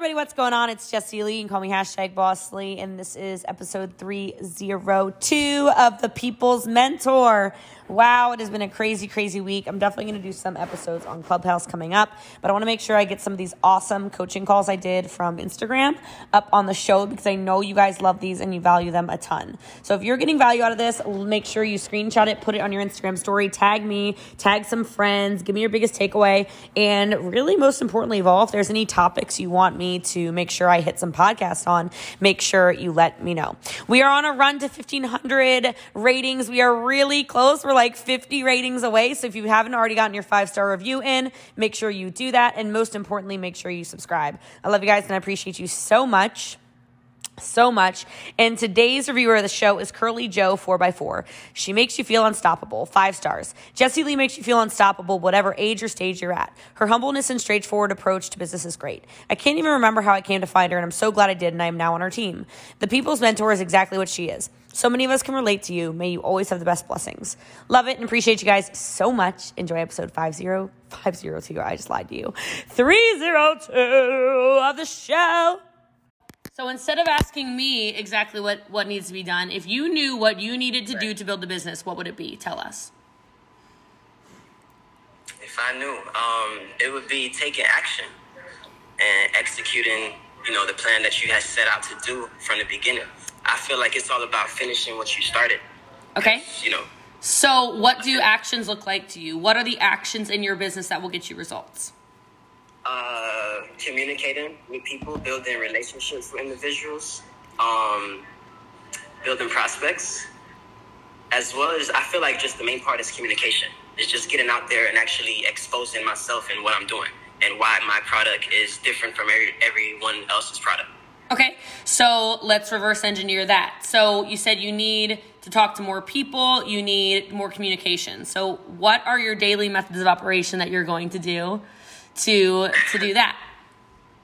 everybody, what's going on? It's Jessie Lee. You can call me hashtag Boss Lee, and this is episode 302 of The People's Mentor. Wow, it has been a crazy, crazy week. I'm definitely going to do some episodes on Clubhouse coming up, but I want to make sure I get some of these awesome coaching calls I did from Instagram up on the show because I know you guys love these and you value them a ton. So if you're getting value out of this, make sure you screenshot it, put it on your Instagram story, tag me, tag some friends, give me your biggest takeaway, and really, most importantly of all, if there's any topics you want me to make sure I hit some podcasts on, make sure you let me know. We are on a run to 1500 ratings. We are really close. We're like 50 ratings away. So if you haven't already gotten your five star review in, make sure you do that. And most importantly, make sure you subscribe. I love you guys and I appreciate you so much so much. And today's reviewer of the show is Curly Joe 4x4. She makes you feel unstoppable. Five stars. Jessie Lee makes you feel unstoppable, whatever age or stage you're at. Her humbleness and straightforward approach to business is great. I can't even remember how I came to find her, and I'm so glad I did, and I am now on her team. The people's mentor is exactly what she is. So many of us can relate to you. May you always have the best blessings. Love it and appreciate you guys so much. Enjoy episode 50, 502. I just lied to you. 302 of the show. So instead of asking me exactly what, what needs to be done, if you knew what you needed to do to build the business, what would it be? Tell us. If I knew, um, it would be taking action and executing, you know, the plan that you had set out to do from the beginning. I feel like it's all about finishing what you started. Okay. You know. So, what do actions look like to you? What are the actions in your business that will get you results? Uh, communicating with people, building relationships with individuals, um, building prospects, as well as I feel like just the main part is communication. It's just getting out there and actually exposing myself and what I'm doing and why my product is different from every, everyone else's product. Okay, so let's reverse engineer that. So you said you need to talk to more people, you need more communication. So what are your daily methods of operation that you're going to do to to do that?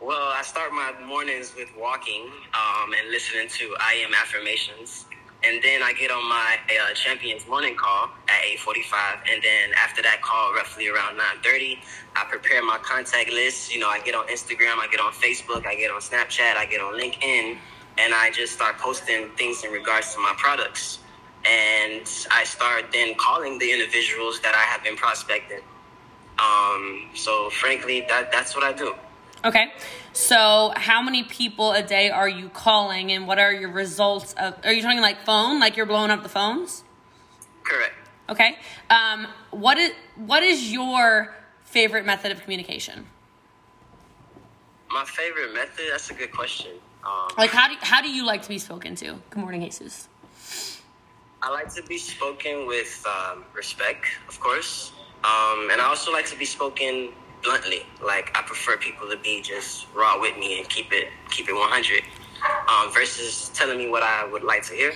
Well, I start my mornings with walking um, and listening to I am affirmations, and then I get on my uh, Champions morning call at eight forty-five, and then after that call, roughly around nine thirty, I prepare my contact list. You know, I get on Instagram, I get on Facebook, I get on Snapchat, I get on LinkedIn, and I just start posting things in regards to my products. And I start then calling the individuals that I have been prospecting. Um, so frankly, that that's what I do. Okay. So, how many people a day are you calling and what are your results of Are you talking like phone, like you're blowing up the phones? Correct. Okay. Um, what is what is your favorite method of communication? My favorite method? That's a good question. Um, Like how do how do you like to be spoken to? Good morning, Jesus. I like to be spoken with um, respect, of course, um, and I also like to be spoken bluntly. Like I prefer people to be just raw with me and keep it keep it 100, um, versus telling me what I would like to hear.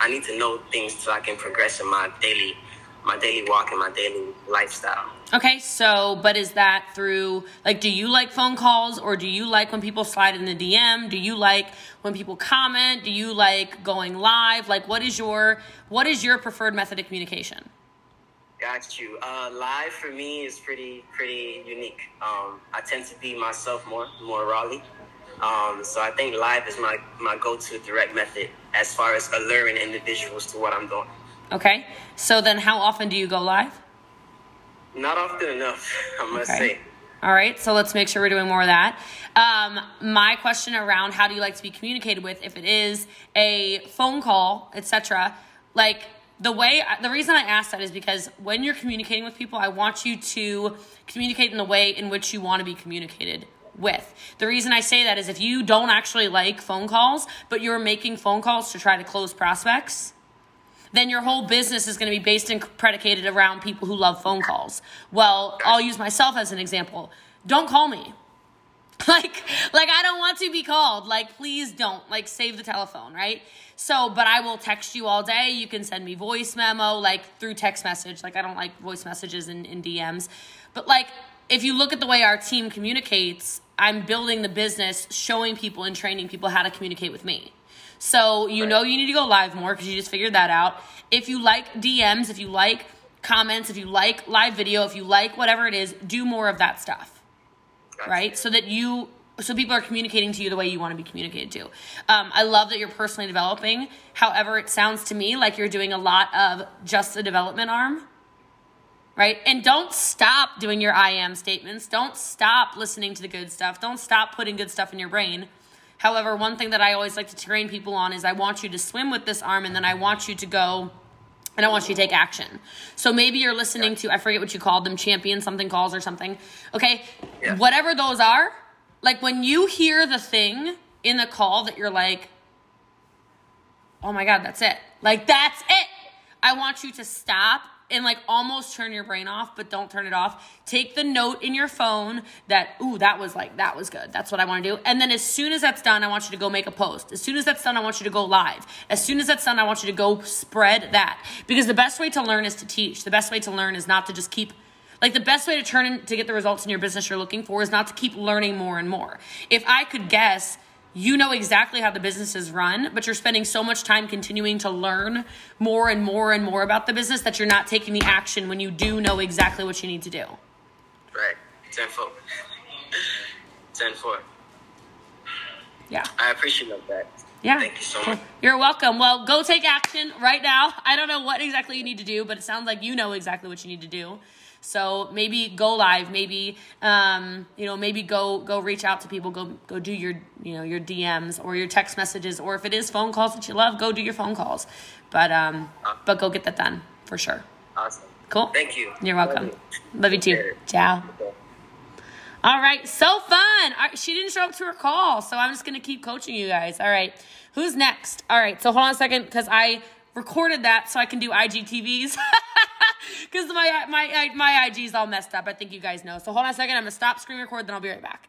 I need to know things so I can progress in my daily my daily walk and my daily lifestyle. Okay, so but is that through like do you like phone calls or do you like when people slide in the DM? Do you like when people comment? Do you like going live? Like what is your what is your preferred method of communication? Got you. Uh, live for me is pretty pretty unique. Um, I tend to be myself more more rawly. Um, so I think live is my, my go-to direct method as far as alluring individuals to what I'm doing. Okay. So then how often do you go live? Not often enough, I must Okay. say. All right, so let's make sure we're doing more of that. Um, my question around how do you like to be communicated with, if it is a phone call, etc. Like the way, the reason I ask that is because when you're communicating with people, I want you to communicate in the way in which you want to be communicated with. The reason I say that is if you don't actually like phone calls, but you're making phone calls to try to close prospects, then your whole business is going to be based and predicated around people who love phone calls. Well, I'll use myself as an example. Don't call me. Like, like I don't want to be called. Like, please don't. Like, save the telephone, right? So, but I will text you all day. You can send me voice memo, like through text message. Like, I don't like voice messages in, in DMs. But like, if you look at the way our team communicates, I'm building the business, showing people and training people how to communicate with me. So you know you need to go live more because you just figured that out. If you like DMs, if you like comments, if you like live video, if you like whatever it is, do more of that stuff, Right? So that you so people are communicating to you the way you want to be communicated to. Um, I love that you're personally developing. However, it sounds to me like you're doing a lot of just the development arm, right? And don't stop doing your I am statements. Don't stop listening to the good stuff. Don't stop putting good stuff in your brain. However, one thing that I always like to train people on is I want you to swim with this arm and then I want you to go and I want you to take action. So maybe you're listening to, I forget what you called them, champion something calls or something. Okay. Yeah. Whatever those are, like when you hear the thing in the call that you're like, oh my God, that's it. Like, that's it. I want you to stop and like almost turn your brain off, but don't turn it off. Take the note in your phone that, ooh, that was like, that was good. That's what I want to do. And then as soon as that's done, I want you to go make a post. As soon as that's done, I want you to go live. As soon as that's done, I want you to go spread that. Because the best way to learn is to teach. The best way to learn is not to just keep like the best way to turn in, to get the results in your business you're looking for is not to keep learning more and more. If I could guess, you know exactly how the business is run, but you're spending so much time continuing to learn more and more and more about the business that you're not taking the action when you do know exactly what you need to do. Right. 10 4. 10 4. Yeah. I appreciate that. Yeah. Thank you so much. You're welcome. Well, go take action right now. I don't know what exactly you need to do, but it sounds like you know exactly what you need to do. So maybe go live, maybe um, you know, maybe go go reach out to people, go go do your you know your DMs or your text messages, or if it is phone calls that you love, go do your phone calls. But um, but go get that done for sure. Awesome. Cool. Thank you. You're welcome. Love Love you too. Later. Ciao. Okay. All right, so fun. She didn't show up to her call, so I'm just gonna keep coaching you guys. All right, who's next? All right, so hold on a second because I recorded that so I can do IGTVs because my my my IG is all messed up. I think you guys know. So hold on a second. I'm gonna stop screen record, then I'll be right back.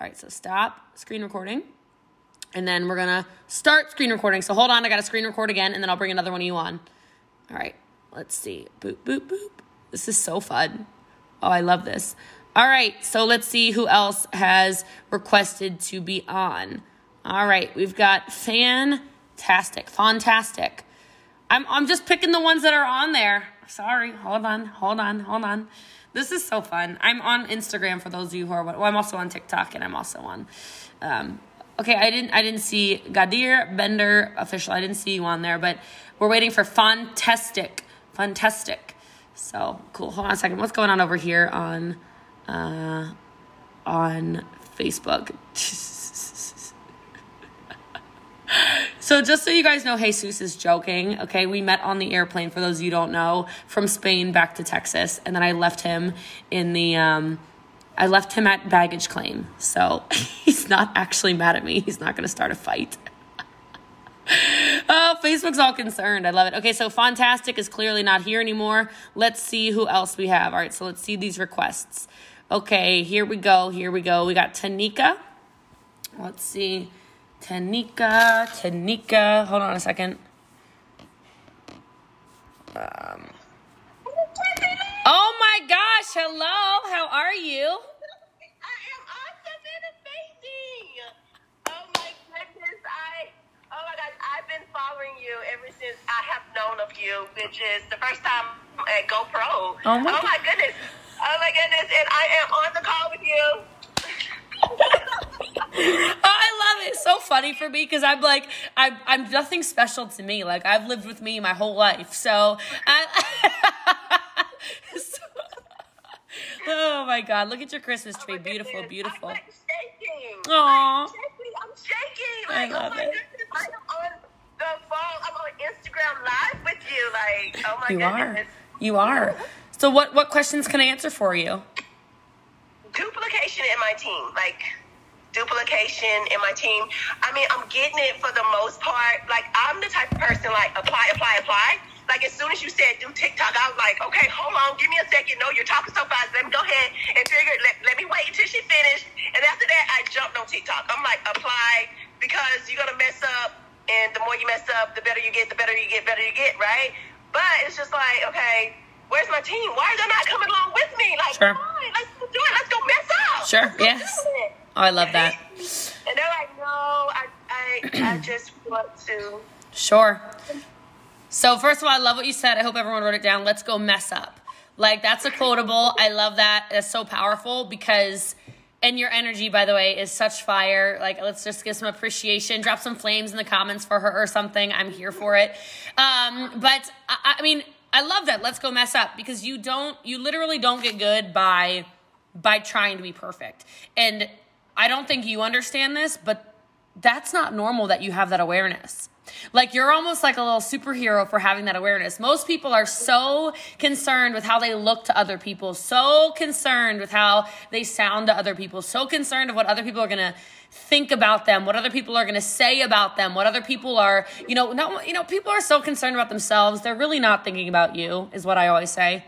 All right, so stop screen recording. And then we're gonna start screen recording. So hold on, I gotta screen record again, and then I'll bring another one of you on. All right, let's see. Boop, boop, boop. This is so fun. Oh, I love this. All right, so let's see who else has requested to be on. All right, we've got fantastic, fantastic. I'm, I'm just picking the ones that are on there. Sorry, hold on, hold on, hold on. This is so fun. I'm on Instagram for those of you who are. Well, I'm also on TikTok and I'm also on. Um, okay, I didn't I didn't see Gadir Bender official. I didn't see you on there, but we're waiting for Fantastic, Fantastic. So cool. Hold on a second. What's going on over here on uh, on Facebook? So just so you guys know, Jesus is joking. Okay, we met on the airplane. For those you don't know, from Spain back to Texas, and then I left him in the. Um, I left him at baggage claim, so he's not actually mad at me. He's not going to start a fight. oh, Facebook's all concerned. I love it. Okay, so Fantastic is clearly not here anymore. Let's see who else we have. All right, so let's see these requests. Okay, here we go. Here we go. We got Tanika. Let's see. Tanika, Tanika. Hold on a second. Um. Oh my gosh, hello. How are you? I am awesome and amazing. Oh my goodness, I oh my gosh, I've been following you ever since I have known of you, which is the first time at GoPro. Oh my oh my goodness. Oh my goodness, and I am on the call with you. Oh, I. It's so funny for me because I'm like, I'm, I'm nothing special to me. Like, I've lived with me my whole life. So, I, so- oh my God. Look at your Christmas Oh tree. my Beautiful, goodness. beautiful. I'm like shaking. Aw. I'm shaking. I'm shaking. I oh love oh my it. goodness, I am on the phone. I'm on Instagram live with you. Like, oh my You are. You are. So, what, what questions can I answer for you? duplication in my team like duplication in my team. I mean i'm getting it for the most part. Like i'm the type of person like apply apply apply. Like as soon as you said do tiktok i was like okay hold on give me a second. No you're talking so fast. Let me go ahead and figure let, let me wait until she finished. And after that i jumped on tiktok. I'm like apply because you're gonna mess up. And the more you mess up the better you get the better you get better you get right? But it's just like okay where's my team? Why are they not coming along with me? Like Sure. come on let's do it. Let's go mess up. Sure, Let's yes. Oh, I love that. and they're like no i i, I just want to Sure. So first of all, I love what you said. I hope everyone wrote it down. Let's go mess up. Like that's a quotable. I love that. That's so powerful because And your energy, by the way, is such fire. Like, let's just give some appreciation. Drop some flames in the comments for her or something. I'm here for it. Um, but I, I mean, I love that. Let's go mess up because you don't, you literally don't get good by by trying to be perfect. And I don't think you understand this, but that's not normal that you have that awareness. Like you're almost like a little superhero for having that awareness. Most people are so concerned with how they look to other people, so concerned with how they sound to other people, so concerned of what other people are going to think about them, what other people are going to say about them, what other people are, you know, no, you know, people are so concerned about themselves. They're really not thinking about you, is what I always say.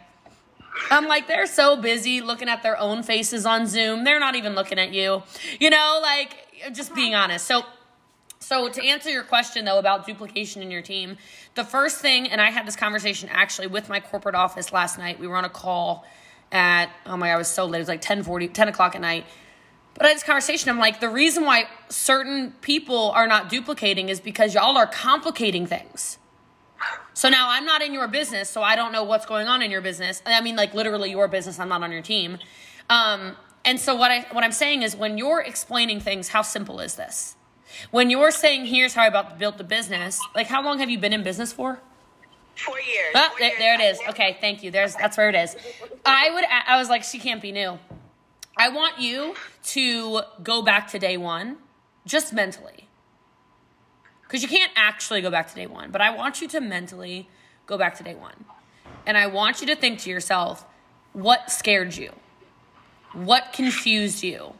I'm like, they're so busy looking at their own faces on Zoom. They're not even looking at you. You know, like just being honest. So so to answer your question though about duplication in your team, the first thing, and I had this conversation actually with my corporate office last night. We were on a call at oh my god, I was so late. It was like 10 40, 10 o'clock at night. But I had this conversation. I'm like, the reason why certain people are not duplicating is because y'all are complicating things. So now I'm not in your business, so I don't know what's going on in your business. I mean, like literally your business. I'm not on your team. Um, and so what I what I'm saying is, when you're explaining things, how simple is this? When you're saying, "Here's how I about built the business," like how long have you been in business for? Four years. Oh, Four there, years. there it is. Okay, thank you. There's that's where it is. I would. I was like, she can't be new. I want you to go back to day one, just mentally, because you can't actually go back to day one. But I want you to mentally go back to day one, and I want you to think to yourself, what scared you, what confused you,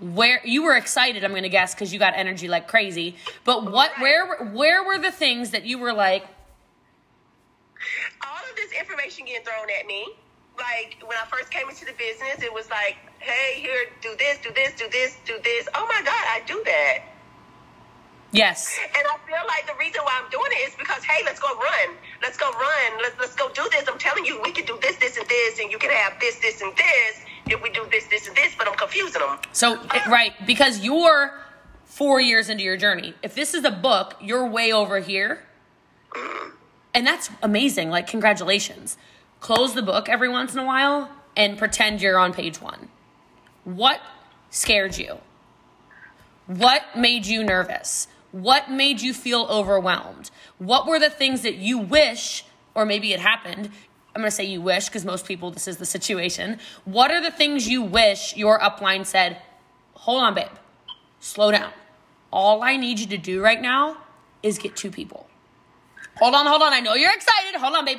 where you were excited. I'm going to guess because you got energy like crazy. But what, where, where were the things that you were like? all of this information getting thrown at me. Like when I first came into the business, it was like, hey, here, do this, do this, do this, do this. Oh my God, I do that. Yes. And I feel like the reason why I'm doing it is because, hey, let's go run. Let's go run. Let's let's go do this. I'm telling you, we can do this, this, and this, and you can have this, this, and this if we do this, this, and this, but I'm confusing them. So, it- right, because you're four years into your journey. If this is a book, you're way over here. And that's amazing. Like, congratulations. Close the book every once in a while and pretend you're on page one. What scared you? What made you nervous? What made you feel overwhelmed? What were the things that you wish, or maybe it happened? I'm gonna say you wish because most people, this is the situation. What are the things you wish your upline said? Hold on, babe. Slow down. All I need you to do right now is get two people. Hold on, hold on. I know you're excited. Hold on, babe.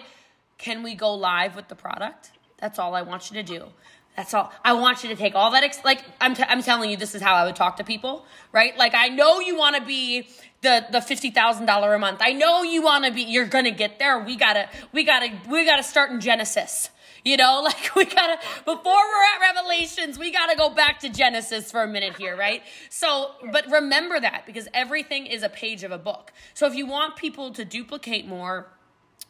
Can we go live with the product? That's all I want you to do. That's all. I want you to take all that. Ex- like I'm, t- I'm telling you, this is how I would talk to people, right? Like I know you want to be the the fifty thousand dollar a month. I know you want to be. You're gonna get there. We gotta, we gotta, we gotta start in Genesis. You know, like we gotta before we're at Revelations, we gotta go back to Genesis for a minute here, right? So, but remember that because everything is a page of a book. So if you want people to duplicate more,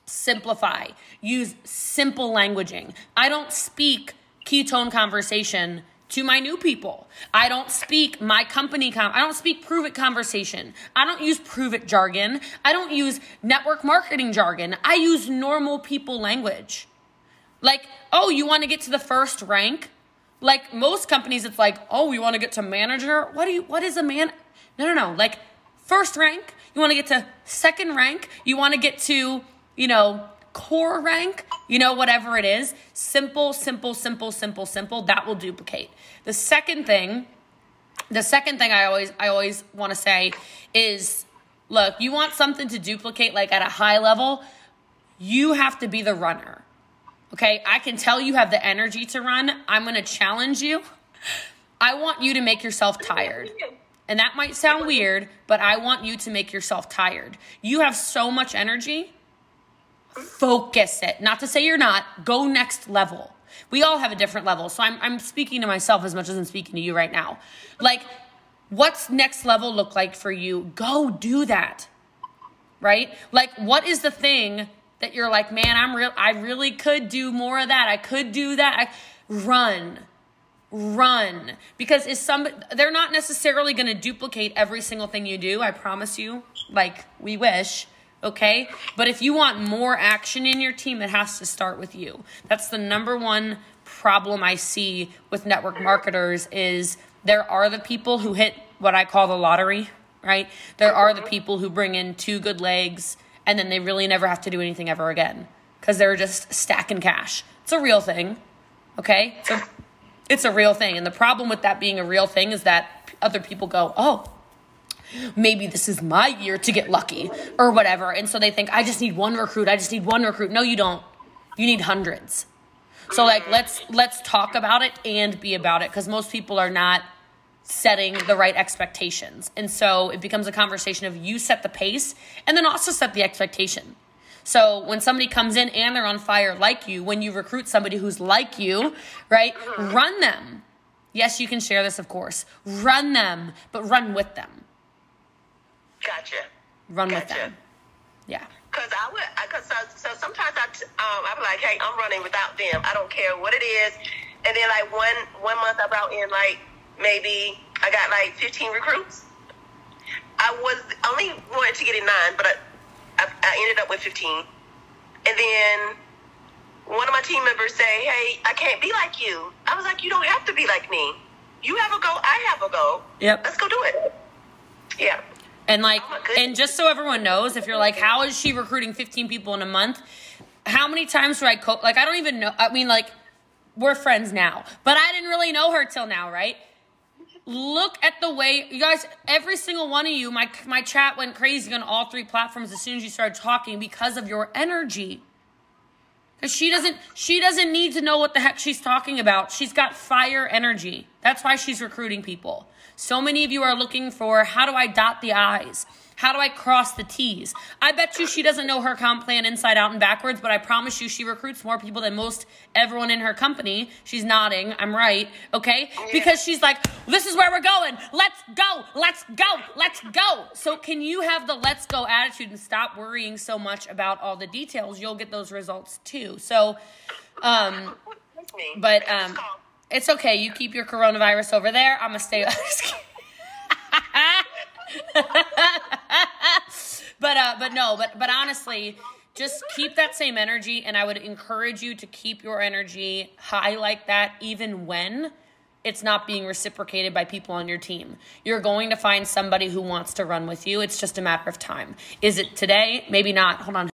simplify, use simple languaging. I don't speak ketone conversation to my new people. I don't speak my company com- I don't speak Pruvit conversation. I don't use Pruvit jargon. I don't use network marketing jargon. I use normal people language. Like, oh, you want to get to the first rank? Like most companies it's like, "Oh, you want to get to manager? What do you what is a man No, no, no. Like first rank, you want to get to second rank, you want to get to, you know, core rank, you know, whatever it is. Simple, simple, simple, simple, simple. That will duplicate. The second thing, the second thing I always I always want to say is look, you want something to duplicate like at a high level, you have to be the runner. Okay, I can tell you have the energy to run. I'm going to challenge you. I want you to make yourself tired. And that might sound weird, but I want you to make yourself tired. You have so much energy. Focus it. Not to say you're not, go next level. We all have a different level. So I'm, I'm speaking to myself as much as I'm speaking to you right now. Like, what's next level look like for you? Go do that right? Like, what is the thing that you're like, man, I'm real, I really could do more of that. I could do that. I, run, run. Because is some, they're not necessarily going to duplicate every single thing you do. I promise you. Like, we wish. Okay. But if you want more action in your team, it has to start with you. That's the number one problem I see with network marketers is there are the people who hit what I call the lottery, right? There are the people who bring in two good legs and then they really never have to do anything ever again because they're just stacking cash. It's a real thing, okay? So it's a real thing. And the problem with that being a real thing is that other people go, oh, maybe this is my year to get lucky or whatever. And so they think, I just need one recruit. I just need one recruit. No, you don't. You need hundreds. So like let's let's talk about it and be about it because most people are not setting the right expectations. And so it becomes a conversation of you set the pace and then also set the expectation. So when somebody comes in and they're on fire like you, when you recruit somebody who's like you, right? Run them. Yes, you can share this, of course. Run them, but run with them. Gotcha. Run with Gotcha. them. Yeah. Cause I would, I, cause so, so sometimes I, t- um, I'm like, hey, I'm running without them. I don't care what it is. And then like one, one month I brought in like maybe I got like 15 recruits. I was only wanted to get in nine, but I, I, I ended up with 15. And then one of my team members say, hey, I can't be like you. I was like, you don't have to be like me. You have a goal. I have a goal. Yep. Let's go do it. Yeah. And like, Oh and just so everyone knows, if you're like, how is she recruiting 15 people in a month? How many times do I co- like? I don't even know. I mean, like, we're friends now, but I didn't really know her till now, right? Look at the way you guys, every single one of you, my my chat went crazy on all three platforms as soon as you started talking because of your energy. Because she doesn't she doesn't need to know what the heck she's talking about. She's got fire energy. That's why she's recruiting people. So many of you are looking for how do I dot the I's? How do I cross the T's? I bet you she doesn't know her comp plan inside out and backwards, but I promise you she recruits more people than most everyone in her company. She's nodding. I'm right. Okay? Because she's like, this is where we're going. Let's go. Let's go. Let's go. So can you have the let's go attitude and stop worrying so much about all the details? You'll get those results too. So, um, but um. It's okay. You keep your coronavirus over there. I'm gonna stay. But uh, but no, but but honestly, just keep that same energy, and I would encourage you to keep your energy high like that, even when it's not being reciprocated by people on your team. You're going to find somebody who wants to run with you. It's just a matter of time. Is it today? Maybe not. Hold on.